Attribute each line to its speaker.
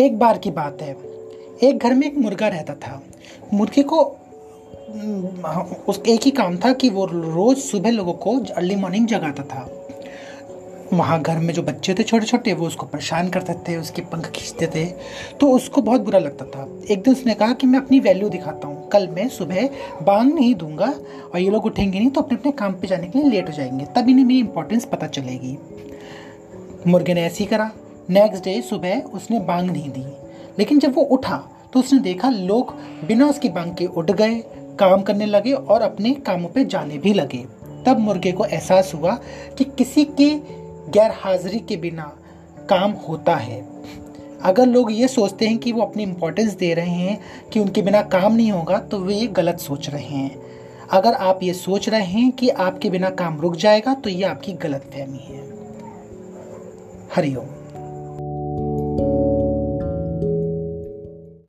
Speaker 1: एक बार की बात है। एक घर में एक मुर्गा रहता था। मुर्गे को उस एक ही काम था कि वो रोज़ सुबह लोगों को अर्ली मॉर्निंग जगाता था। वहाँ घर में जो बच्चे थे छोटे छोटे वो उसको परेशान करते थे, उसके पंख खींचते थे। तो उसको बहुत बुरा लगता था। एक दिन उसने कहा कि मैं अपनी वैल्यू दिखाता हूँ। कल मैं सुबह बांग नहीं दूँगा और ये लोग उठेंगे नहीं तो अपने अपने काम पे जाने के लिए लेट हो जाएँगे। तब इन्हें मेरी इंपॉर्टेंस पता चलेगी। मुर्गे ने ऐसे ही करा। नेक्स्ट डे सुबह उसने बांग नहीं दी। लेकिन जब वो उठा तो उसने देखा लोग बिना उसकी बांग के उठ गए, काम करने लगे और अपने कामों पे जाने भी लगे। तब मुर्गे को एहसास हुआ कि किसी के गैर हाजिरी के बिना काम होता है। अगर लोग ये सोचते हैं कि वो अपनी इम्पोर्टेंस दे रहे हैं, कि उनके बिना काम नहीं होगा तो वे ये गलत सोच रहे हैं। अगर आप ये सोच रहे हैं कि आपके बिना काम रुक जाएगा तो ये आपकी गलत फहमी है। हरिओम।